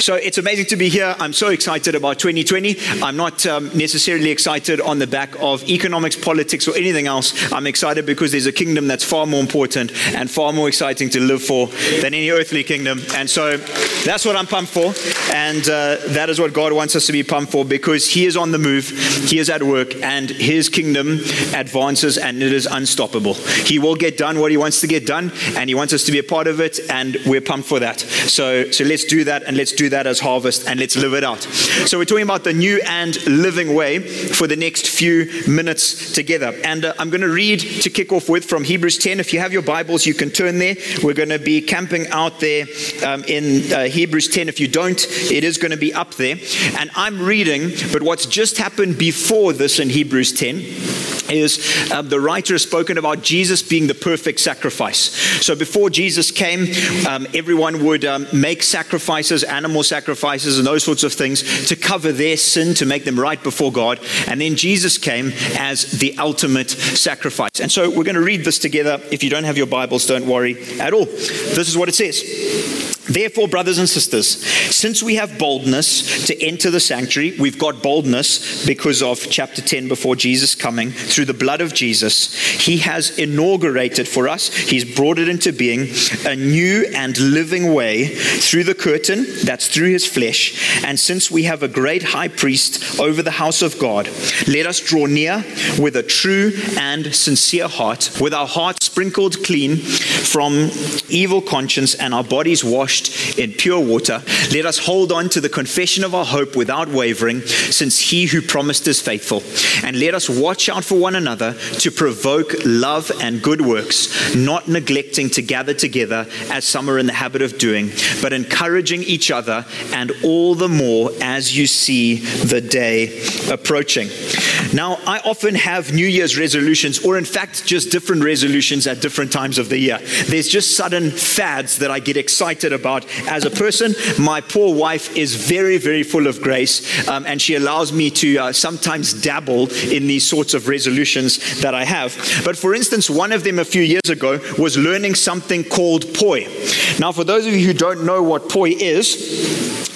So it's amazing to be here. I'm so excited about 2020. I'm not um, necessarily excited on the back of economics, politics, or anything else. I'm excited because there's a kingdom that's far more important and far more exciting to live for than any earthly kingdom. And so that's what I'm pumped for. And uh, that is what God wants us to be pumped for because He is on the move, He is at work, and His kingdom advances and it is unstoppable. He will get done what He wants to get done, and He wants us to be a part of it, and we're pumped for that. So, so let's do that, and let's do that as harvest, and let's live it out. So we're talking about the new and living way for the next few minutes together. And uh, I'm going to read to kick off with from Hebrews 10. If you have your Bibles, you can turn there. We're going to be camping out there um, in uh, Hebrews 10. If you don't, it is going to be up there. And I'm reading, but what's just happened before this in Hebrews 10 is um, the writer has spoken about Jesus being the perfect sacrifice. So before Jesus came, um, everyone would um, make sacrifices, animal sacrifices, and those sorts of things to cover their sin, to make them right before God. And then Jesus came as the ultimate sacrifice. And so we're going to read this together. If you don't have your Bibles, don't worry at all. This is what it says. Therefore, brothers and sisters, since we have boldness to enter the sanctuary, we've got boldness because of chapter 10 before Jesus coming through the blood of Jesus. He has inaugurated for us, He's brought it into being a new and living way through the curtain, that's through His flesh. And since we have a great high priest over the house of God, let us draw near with a true and sincere heart, with our hearts sprinkled clean from evil conscience and our bodies washed washed in pure water. Let us hold on to the confession of our hope without wavering, since he who promised is faithful. And let us watch out for one another to provoke love and good works, not neglecting to gather together as some are in the habit of doing, but encouraging each other, and all the more as you see the day approaching. Now, I often have New Year's resolutions, or in fact, just different resolutions at different times of the year. There's just sudden fads that I get excited about about as a person. My poor wife is very, very full of grace, um, and she allows me to uh, sometimes dabble in these sorts of resolutions that I have. But for instance, one of them a few years ago was learning something called poi. Now, for those of you who don't know what poi is,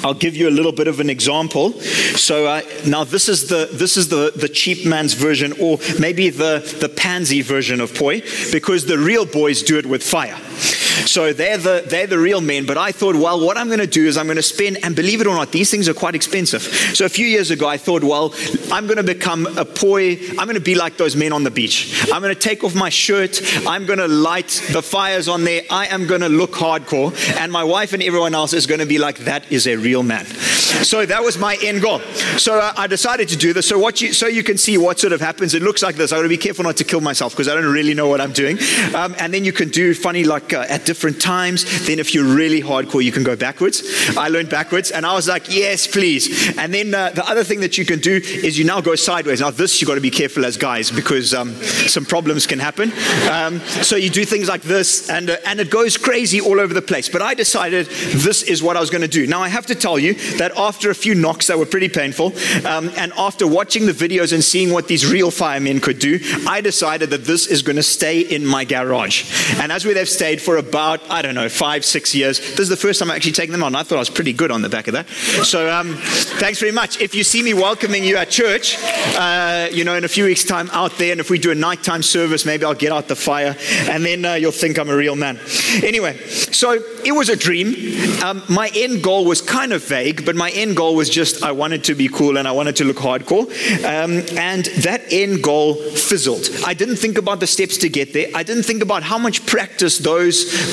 I'll give you a little bit of an example. So uh, now this is the this is the the cheap man's version, or maybe the the pansy version of poi, because the real boys do it with fire. So they're the, they're the real men. But I thought, well, what I'm going to do is I'm going to spend, and believe it or not, these things are quite expensive. So a few years ago, I thought, well, I'm going to become a poi. I'm going to be like those men on the beach. I'm going to take off my shirt. I'm going to light the fires on there. I am going to look hardcore. And my wife and everyone else is going to be like, that is a real man. So that was my end goal. So I decided to do this. So what you, so you can see what sort of happens. It looks like this. I got to be careful not to kill myself because I don't really know what I'm doing. Um, and then you can do funny like at different times. Then if you're really hardcore, you can go backwards. I learned backwards, and I was like, yes, please. And then uh, the other thing that you can do is you now go sideways. Now this you got to be careful as guys because um, some problems can happen. Um, so you do things like this, and uh, and it goes crazy all over the place. But I decided this is what I was going to do. Now I have to tell you that after a few knocks that were pretty painful, um, and after watching the videos and seeing what these real firemen could do, I decided that this is going to stay in my garage. And as we have stayed for about, I don't know, five, six years, this is the first time I'm actually taking them on. I thought I was pretty good on the back of that. So um, thanks very much. If you see me welcoming you at church, uh, you know, in a few weeks' time out there, and if we do a nighttime service, maybe I'll get out the fire, and then uh, you'll think I'm a real man. Anyway, so it was a dream. Um, my end goal was kind of vague, but my my end goal was just I wanted to be cool and I wanted to look hardcore. Um, and that end goal fizzled. I didn't think about the steps to get there. I didn't think about how much practice those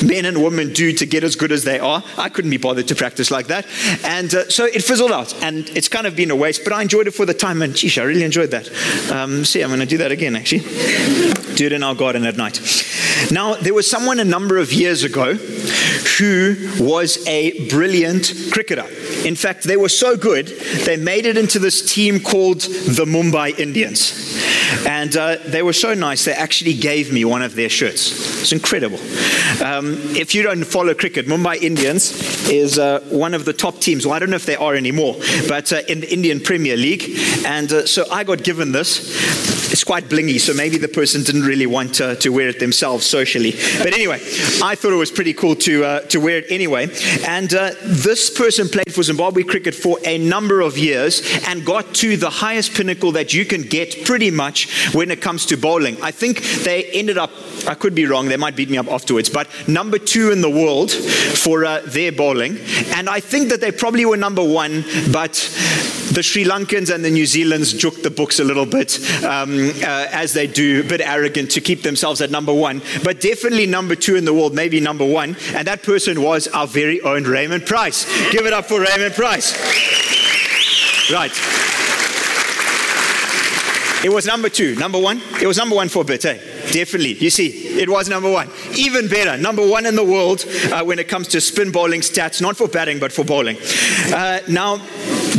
men and women do to get as good as they are. I couldn't be bothered to practice like that. And uh, so it fizzled out. And it's kind of been a waste, but I enjoyed it for the time. And geez, I really enjoyed that. Um, see, I'm going to do that again, actually. do it in our garden at night. Now, there was someone a number of years ago who was a brilliant cricketer. In fact, they were so good, they made it into this team called the Mumbai Indians. And uh, they were so nice, they actually gave me one of their shirts. It's incredible. Um, if you don't follow cricket, Mumbai Indians is uh, one of the top teams. Well, I don't know if they are anymore, but uh, in the Indian Premier League. And uh, so I got given this it's quite blingy, so maybe the person didn't really want to, to wear it themselves socially. But anyway, I thought it was pretty cool to, uh, to wear it anyway. And uh, this person played for Zimbabwe cricket for a number of years and got to the highest pinnacle that you can get pretty much when it comes to bowling. I think they ended up, I could be wrong, they might beat me up afterwards, but number two in the world for uh, their bowling. And I think that they probably were number one, but the Sri Lankans and the New Zealanders juked the books a little bit, um, uh, as they do, a bit arrogant to keep themselves at number one, but definitely number two in the world, maybe number one. And that person was our very own Raymond Price. Give it up for Raymond Price. Right. It was number two. Number one? It was number one for a bit, eh? Definitely. You see, it was number one. Even better, number one in the world uh, when it comes to spin bowling stats, not for batting, but for bowling. Uh, now,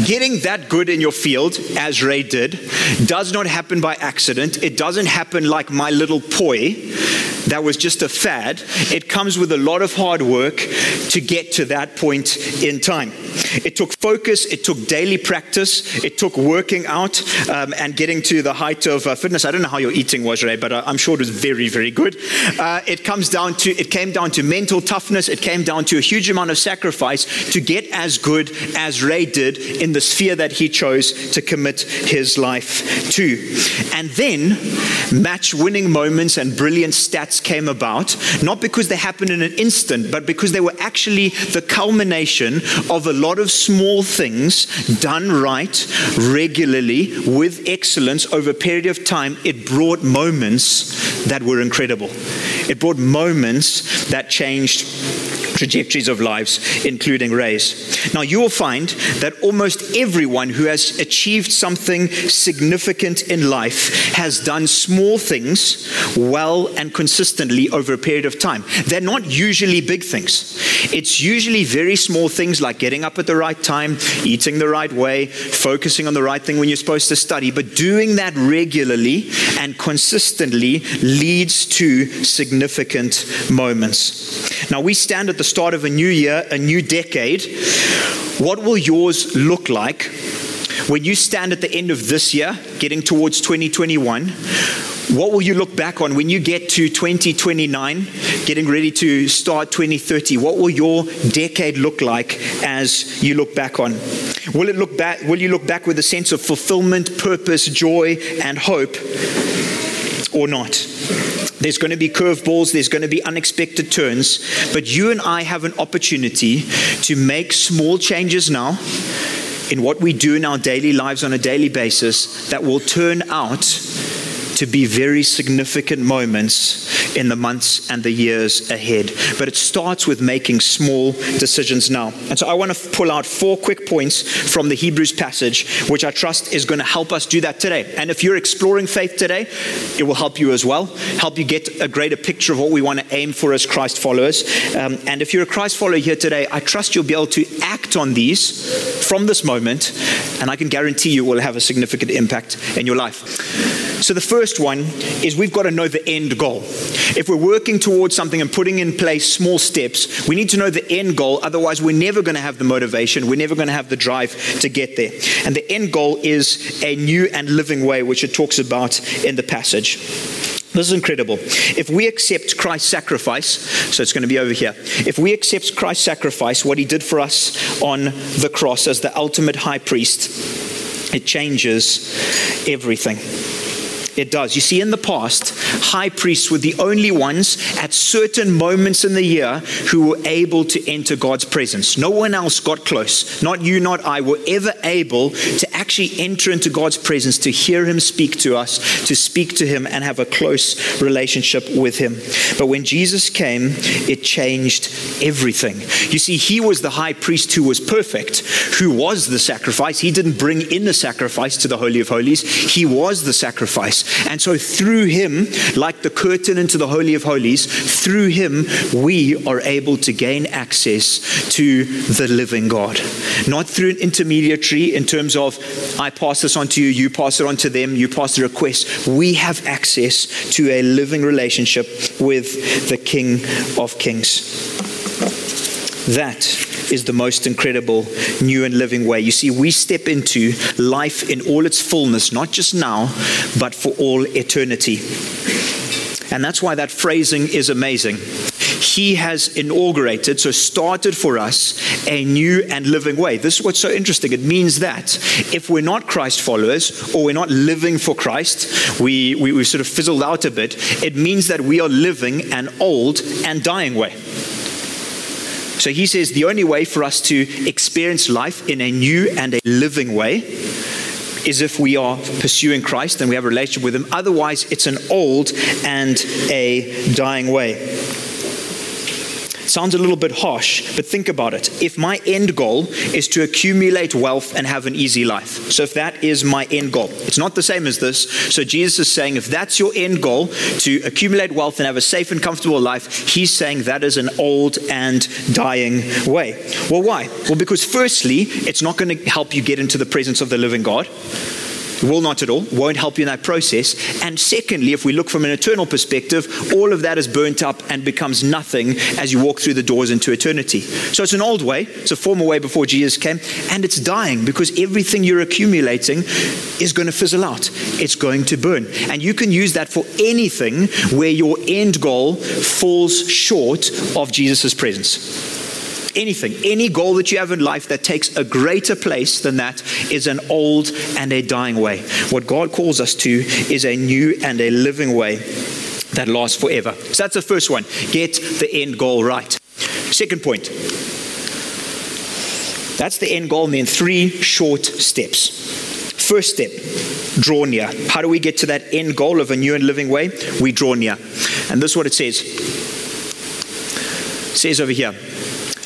getting that good in your field, as Ray did, does not happen by accident. It doesn't happen like my little poi that was just a fad. It comes with a lot of hard work to get to that point in time. It took focus, it took daily practice, it took working out um, and getting to the height of uh, fitness. I don't know how your eating was, Ray, but uh, I'm sure it was very, very good. Uh, it comes down to it came down to mental toughness. It came down to a huge amount of sacrifice to get as good as Ray did in the sphere that he chose to commit his life to. And then match-winning moments and brilliant stats came about, not because they happened in an instant, but because they were actually the culmination of a lot of small things done right, regularly, with excellence over a period of time. It brought moments that were incredible. It brought moments that changed trajectories of lives, including Ray's. Now, you will find that almost everyone who has achieved something significant in life has done small things well and consistently over a period of time. They're not usually big things, it's usually very small things like getting up at the right time, eating the right way, focusing on the right thing when you're supposed to study. But doing that regularly and consistently leads to significant moments. Now, we stand at the start of a new year, a new decade, what will yours look like when you stand at the end of this year, getting towards 2021? What will you look back on when you get to 2029, getting ready to start 2030? What will your decade look like as you look back on? Will it look back will you look back with a sense of fulfillment, purpose, joy and hope or not? There's going to be curveballs, there's going to be unexpected turns, but you and I have an opportunity to make small changes now in what we do in our daily lives on a daily basis that will turn out to be very significant moments in the months and the years ahead. But it starts with making small decisions now. And so I want to pull out four quick points from the Hebrews passage, which I trust is going to help us do that today. And if you're exploring faith today, it will help you as well, help you get a greater picture of what we want to aim for as Christ followers. Um, and if you're a Christ follower here today, I trust you'll be able to act on these from this moment, and I can guarantee you will have a significant impact in your life. So, the first one is we've got to know the end goal. If we're working towards something and putting in place small steps, we need to know the end goal. Otherwise, we're never going to have the motivation, we're never going to have the drive to get there. And the end goal is a new and living way, which it talks about in the passage. This is incredible. If we accept Christ's sacrifice, so it's going to be over here. If we accept Christ's sacrifice, what he did for us on the cross as the ultimate high priest, it changes everything. It does. You see, in the past, high priests were the only ones at certain moments in the year who were able to enter God's presence. No one else got close. Not you, not I, were ever able to actually enter into God's presence, to hear Him speak to us, to speak to Him, and have a close relationship with Him. But when Jesus came, it changed everything. You see, He was the high priest who was perfect, who was the sacrifice. He didn't bring in the sacrifice to the Holy of Holies, He was the sacrifice. And so through him, like the curtain into the Holy of Holies, through him, we are able to gain access to the living God. Not through an intermediary in terms of, I pass this on to you, you pass it on to them, you pass the request. We have access to a living relationship with the King of Kings. That is the most incredible new and living way. You see, we step into life in all its fullness, not just now, but for all eternity. And that's why that phrasing is amazing. He has inaugurated, so started for us, a new and living way. This is what's so interesting. It means that if we're not Christ followers or we're not living for Christ, we, we, we sort of fizzled out a bit, it means that we are living an old and dying way. So he says the only way for us to experience life in a new and a living way is if we are pursuing Christ and we have a relationship with Him. Otherwise, it's an old and a dying way. Sounds a little bit harsh, but think about it. If my end goal is to accumulate wealth and have an easy life, so if that is my end goal, it's not the same as this. So Jesus is saying if that's your end goal, to accumulate wealth and have a safe and comfortable life, he's saying that is an old and dying way. Well, why? Well, because firstly, it's not going to help you get into the presence of the living God will not at all, won't help you in that process. And secondly, if we look from an eternal perspective, all of that is burnt up and becomes nothing as you walk through the doors into eternity. So it's an old way, it's a former way before Jesus came, and it's dying because everything you're accumulating is going to fizzle out. It's going to burn. And you can use that for anything where your end goal falls short of Jesus' presence anything, any goal that you have in life that takes a greater place than that is an old and a dying way. What God calls us to is a new and a living way that lasts forever. So that's the first one. Get the end goal right. Second point. That's the end goal, and then three short steps. First step, draw near. How do we get to that end goal of a new and living way? We draw near. And this is what it says. It says over here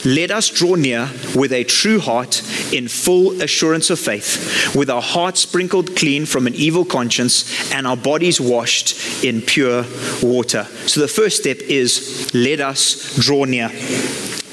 let us draw near with a true heart in full assurance of faith, with our hearts sprinkled clean from an evil conscience and our bodies washed in pure water. So the first step is let us draw near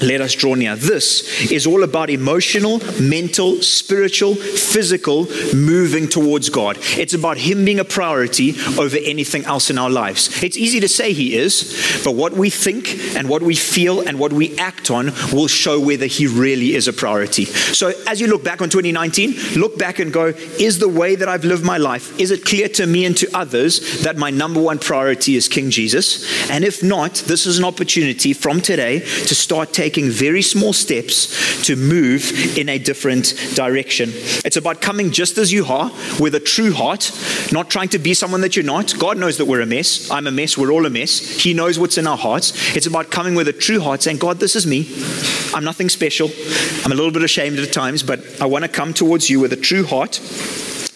let us draw near. This is all about emotional, mental, spiritual, physical moving towards God. It's about Him being a priority over anything else in our lives. It's easy to say He is, but what we think and what we feel and what we act on will show whether He really is a priority. So as you look back on 2019, look back and go, is the way that I've lived my life, is it clear to me and to others that my number one priority is King Jesus? And if not, this is an opportunity from today to start taking taking very small steps to move in a different direction. It's about coming just as you are with a true heart, not trying to be someone that you're not. God knows that we're a mess. I'm a mess. We're all a mess. He knows what's in our hearts. It's about coming with a true heart, saying, God, this is me. I'm nothing special. I'm a little bit ashamed at times, but I want to come towards you with a true heart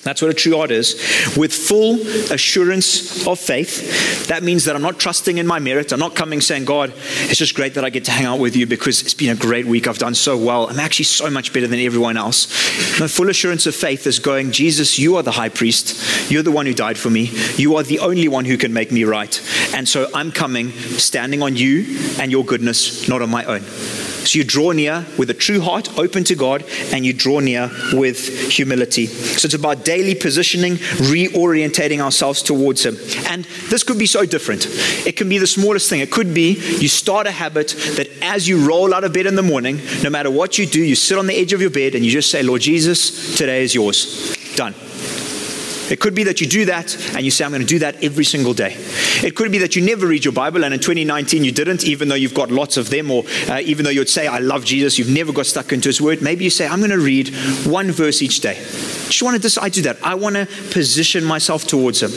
that's what a true heart is. With full assurance of faith, that means that I'm not trusting in my merit. I'm not coming saying, God, it's just great that I get to hang out with you because it's been a great week. I've done so well. I'm actually so much better than everyone else. My full assurance of faith is going, Jesus, you are the high priest. You're the one who died for me. You are the only one who can make me right. And so I'm coming, standing on you and your goodness, not on my own. So you draw near with a true heart, open to God, and you draw near with humility. So it's about daily positioning, reorientating ourselves towards Him. And this could be so different. It can be the smallest thing. It could be you start a habit that as you roll out of bed in the morning, no matter what you do, you sit on the edge of your bed and you just say, Lord Jesus, today is yours. Done. It could be that you do that and you say, I'm going to do that every single day. It could be that you never read your Bible and in 2019 you didn't, even though you've got lots of them, or uh, even though you'd say, I love Jesus, you've never got stuck into his word. Maybe you say, I'm going to read one verse each day. Just want to decide to do that. I want to position myself towards him.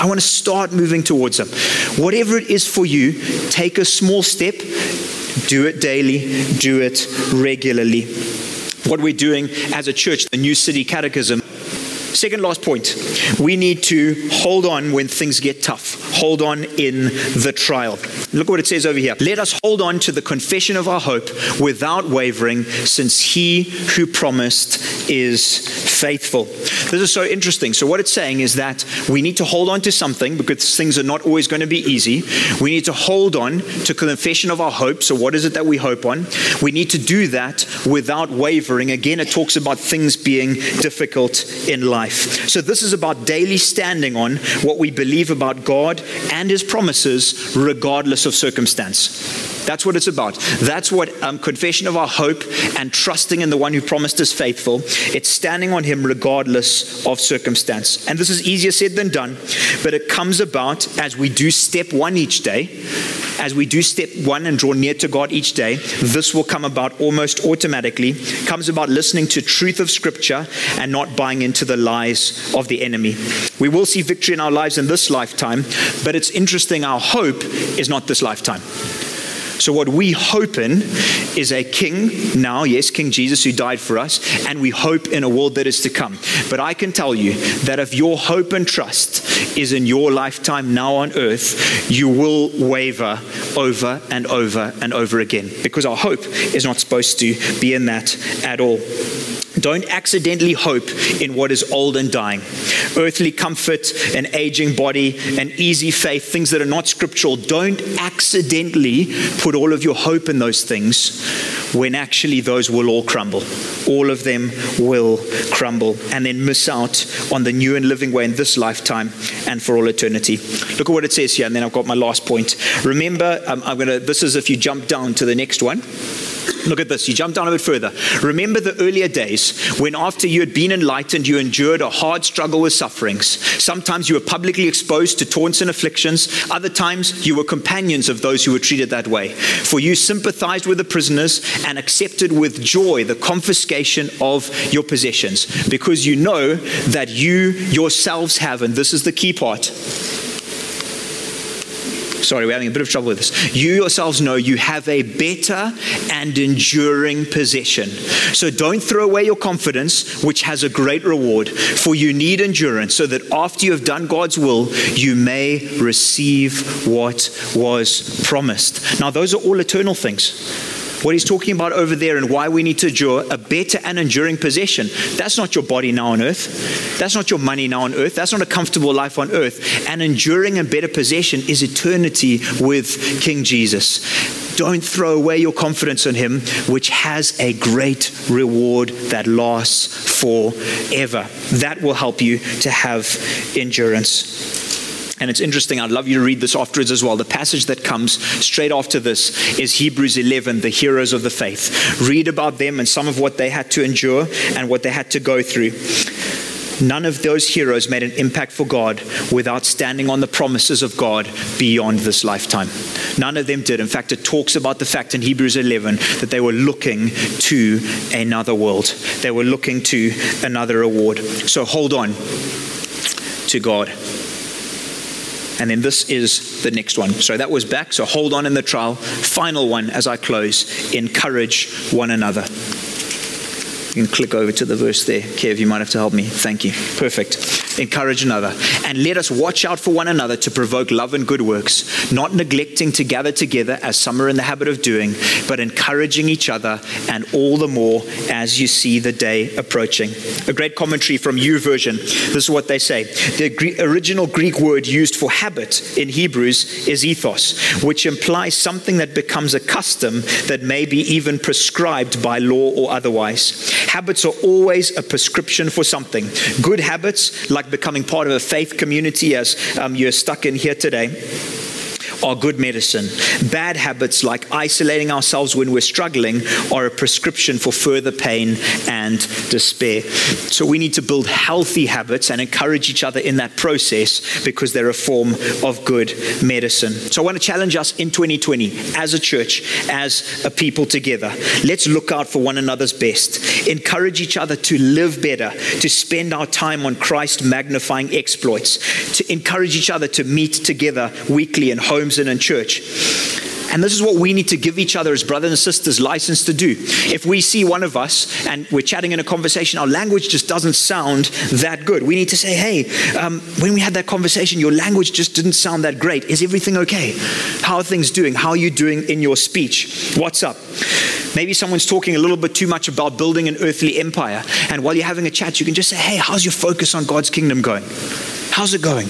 I want to start moving towards him. Whatever it is for you, take a small step, do it daily, do it regularly. What we're doing as a church, the New City Catechism, Second last point. We need to hold on when things get tough, hold on in the trial. Look what it says over here. Let us hold on to the confession of our hope without wavering, since he who promised is faithful. This is so interesting. So, what it's saying is that we need to hold on to something because things are not always going to be easy. We need to hold on to confession of our hope. So, what is it that we hope on? We need to do that without wavering. Again, it talks about things being difficult in life. So, this is about daily standing on what we believe about God and His promises, regardless of circumstance. That's what it's about. That's what um, confession of our hope and trusting in the one who promised us faithful. It's standing on him regardless of circumstance. And this is easier said than done, but it comes about as we do step one each day. As we do step one and draw near to God each day, this will come about almost automatically. It comes about listening to truth of Scripture and not buying into the lies of the enemy. We will see victory in our lives in this lifetime, but it's interesting, our hope is not this lifetime. So, what we hope in is a king now, yes, King Jesus who died for us, and we hope in a world that is to come. But I can tell you that if your hope and trust is in your lifetime now on earth, you will waver over and over and over again because our hope is not supposed to be in that at all. Don't accidentally hope in what is old and dying. Earthly comfort, an aging body, an easy faith, things that are not scriptural. Don't accidentally put all of your hope in those things when actually those will all crumble. All of them will crumble and then miss out on the new and living way in this lifetime and for all eternity. Look at what it says here, and then I've got my last point. Remember, um, I'm to, this is if you jump down to the next one. Look at this. You jump down a bit further. Remember the earlier days when, after you had been enlightened, you endured a hard struggle with sufferings. Sometimes you were publicly exposed to taunts and afflictions. Other times you were companions of those who were treated that way. For you sympathized with the prisoners and accepted with joy the confiscation of your possessions, because you know that you yourselves have, and this is the key part Sorry, we're having a bit of trouble with this. You yourselves know you have a better and enduring possession. So don't throw away your confidence, which has a great reward, for you need endurance, so that after you have done God's will, you may receive what was promised. Now, those are all eternal things what he's talking about over there and why we need to endure a better and enduring possession. That's not your body now on earth. That's not your money now on earth. That's not a comfortable life on earth. An enduring and better possession is eternity with King Jesus. Don't throw away your confidence in him, which has a great reward that lasts forever. That will help you to have endurance. And it's interesting, I'd love you to read this afterwards as well. The passage that comes straight after this is Hebrews 11, the heroes of the faith. Read about them and some of what they had to endure and what they had to go through. None of those heroes made an impact for God without standing on the promises of God beyond this lifetime. None of them did. In fact, it talks about the fact in Hebrews 11 that they were looking to another world, they were looking to another award. So hold on to God. And then this is the next one. So that was back. So hold on in the trial. Final one as I close encourage one another. You can click over to the verse there. Kev, you might have to help me. Thank you. Perfect. Encourage another. And let us watch out for one another to provoke love and good works, not neglecting to gather together as some are in the habit of doing, but encouraging each other, and all the more as you see the day approaching. A great commentary from YouVersion. This is what they say. The original Greek word used for habit in Hebrews is ethos, which implies something that becomes a custom that may be even prescribed by law or otherwise. Habits are always a prescription for something. Good habits, like becoming part of a faith community, as um, you're stuck in here today are good medicine. Bad habits like isolating ourselves when we're struggling are a prescription for further pain and despair. So we need to build healthy habits and encourage each other in that process because they're a form of good medicine. So I want to challenge us in 2020 as a church, as a people together. Let's look out for one another's best. Encourage each other to live better, to spend our time on Christ magnifying exploits, to encourage each other to meet together weekly in homes in church. And this is what we need to give each other as brothers and sisters license to do. If we see one of us and we're chatting in a conversation, our language just doesn't sound that good. We need to say, hey, um, when we had that conversation, your language just didn't sound that great. Is everything okay? How are things doing? How are you doing in your speech? What's up? Maybe someone's talking a little bit too much about building an earthly empire. And while you're having a chat, you can just say, hey, how's your focus on God's kingdom going? How's it going?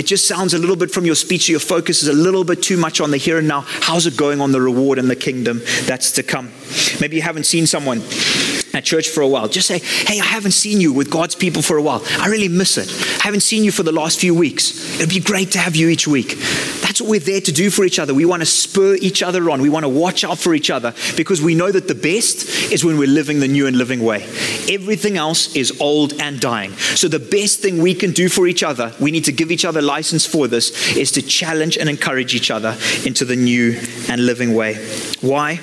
It just sounds a little bit from your speech, your focus is a little bit too much on the here and now. How's it going on the reward and the kingdom that's to come? Maybe you haven't seen someone at church for a while, just say, Hey, I haven't seen you with God's people for a while. I really miss it. I haven't seen you for the last few weeks. It'd be great to have you each week. That's what we're there to do for each other. We want to spur each other on. We want to watch out for each other because we know that the best is when we're living the new and living way. Everything else is old and dying. So, the best thing we can do for each other, we need to give each other license for this, is to challenge and encourage each other into the new and living way. Why?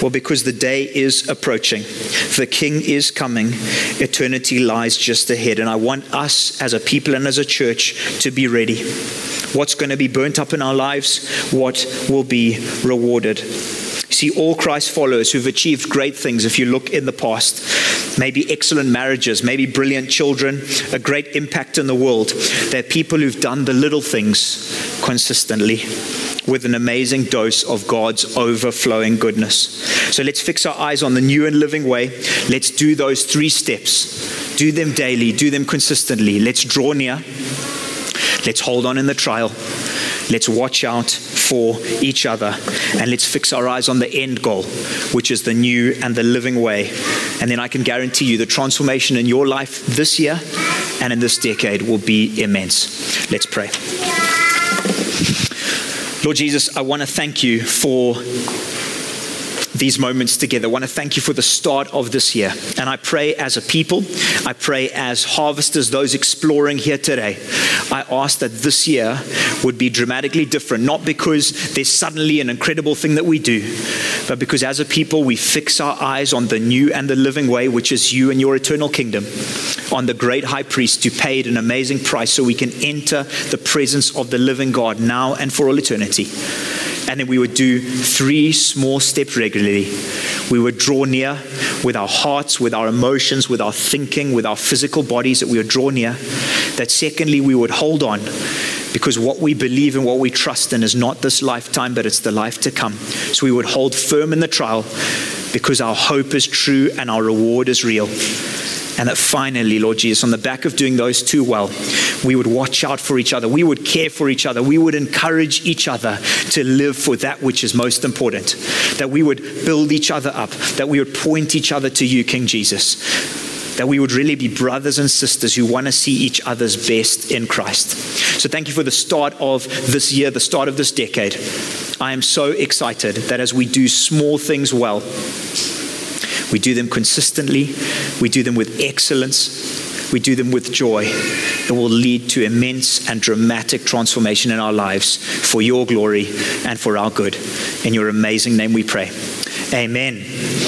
Well, because the day is approaching. The King is coming. Eternity lies just ahead. And I want us as a people and as a church to be ready. What's going to be burnt up in our lives? What will be rewarded? See, all Christ followers who've achieved great things, if you look in the past, maybe excellent marriages, maybe brilliant children, a great impact in the world, they're people who've done the little things consistently with an amazing dose of God's overflowing goodness. So let's fix our eyes on the new and living way. Let's do those three steps. Do them daily, do them consistently. Let's draw near. Let's hold on in the trial. Let's watch out for each other and let's fix our eyes on the end goal, which is the new and the living way. And then I can guarantee you the transformation in your life this year and in this decade will be immense. Let's pray. Lord Jesus, I want to thank you for these moments together. I want to thank you for the start of this year. And I pray as a people, I pray as harvesters, those exploring here today, I ask that this year would be dramatically different, not because there's suddenly an incredible thing that we do, but because as a people we fix our eyes on the new and the living way, which is you and your eternal kingdom, on the great high priest who paid an amazing price so we can enter the presence of the living God now and for all eternity. And then we would do three small steps regularly. We would draw near with our hearts, with our emotions, with our thinking, with our physical bodies, that we would draw near. That secondly, we would hold on because what we believe and what we trust in is not this lifetime, but it's the life to come. So we would hold firm in the trial because our hope is true and our reward is real. And that finally, Lord Jesus, on the back of doing those two well, we would watch out for each other. We would care for each other. We would encourage each other to live for that which is most important. That we would build each other up. That we would point each other to you, King Jesus that we would really be brothers and sisters who want to see each other's best in Christ. So, thank you for the start of this year, the start of this decade. I am so excited that as we do small things well, we do them consistently, we do them with excellence, we do them with joy. It will lead to immense and dramatic transformation in our lives for your glory and for our good. In your amazing name we pray. Amen.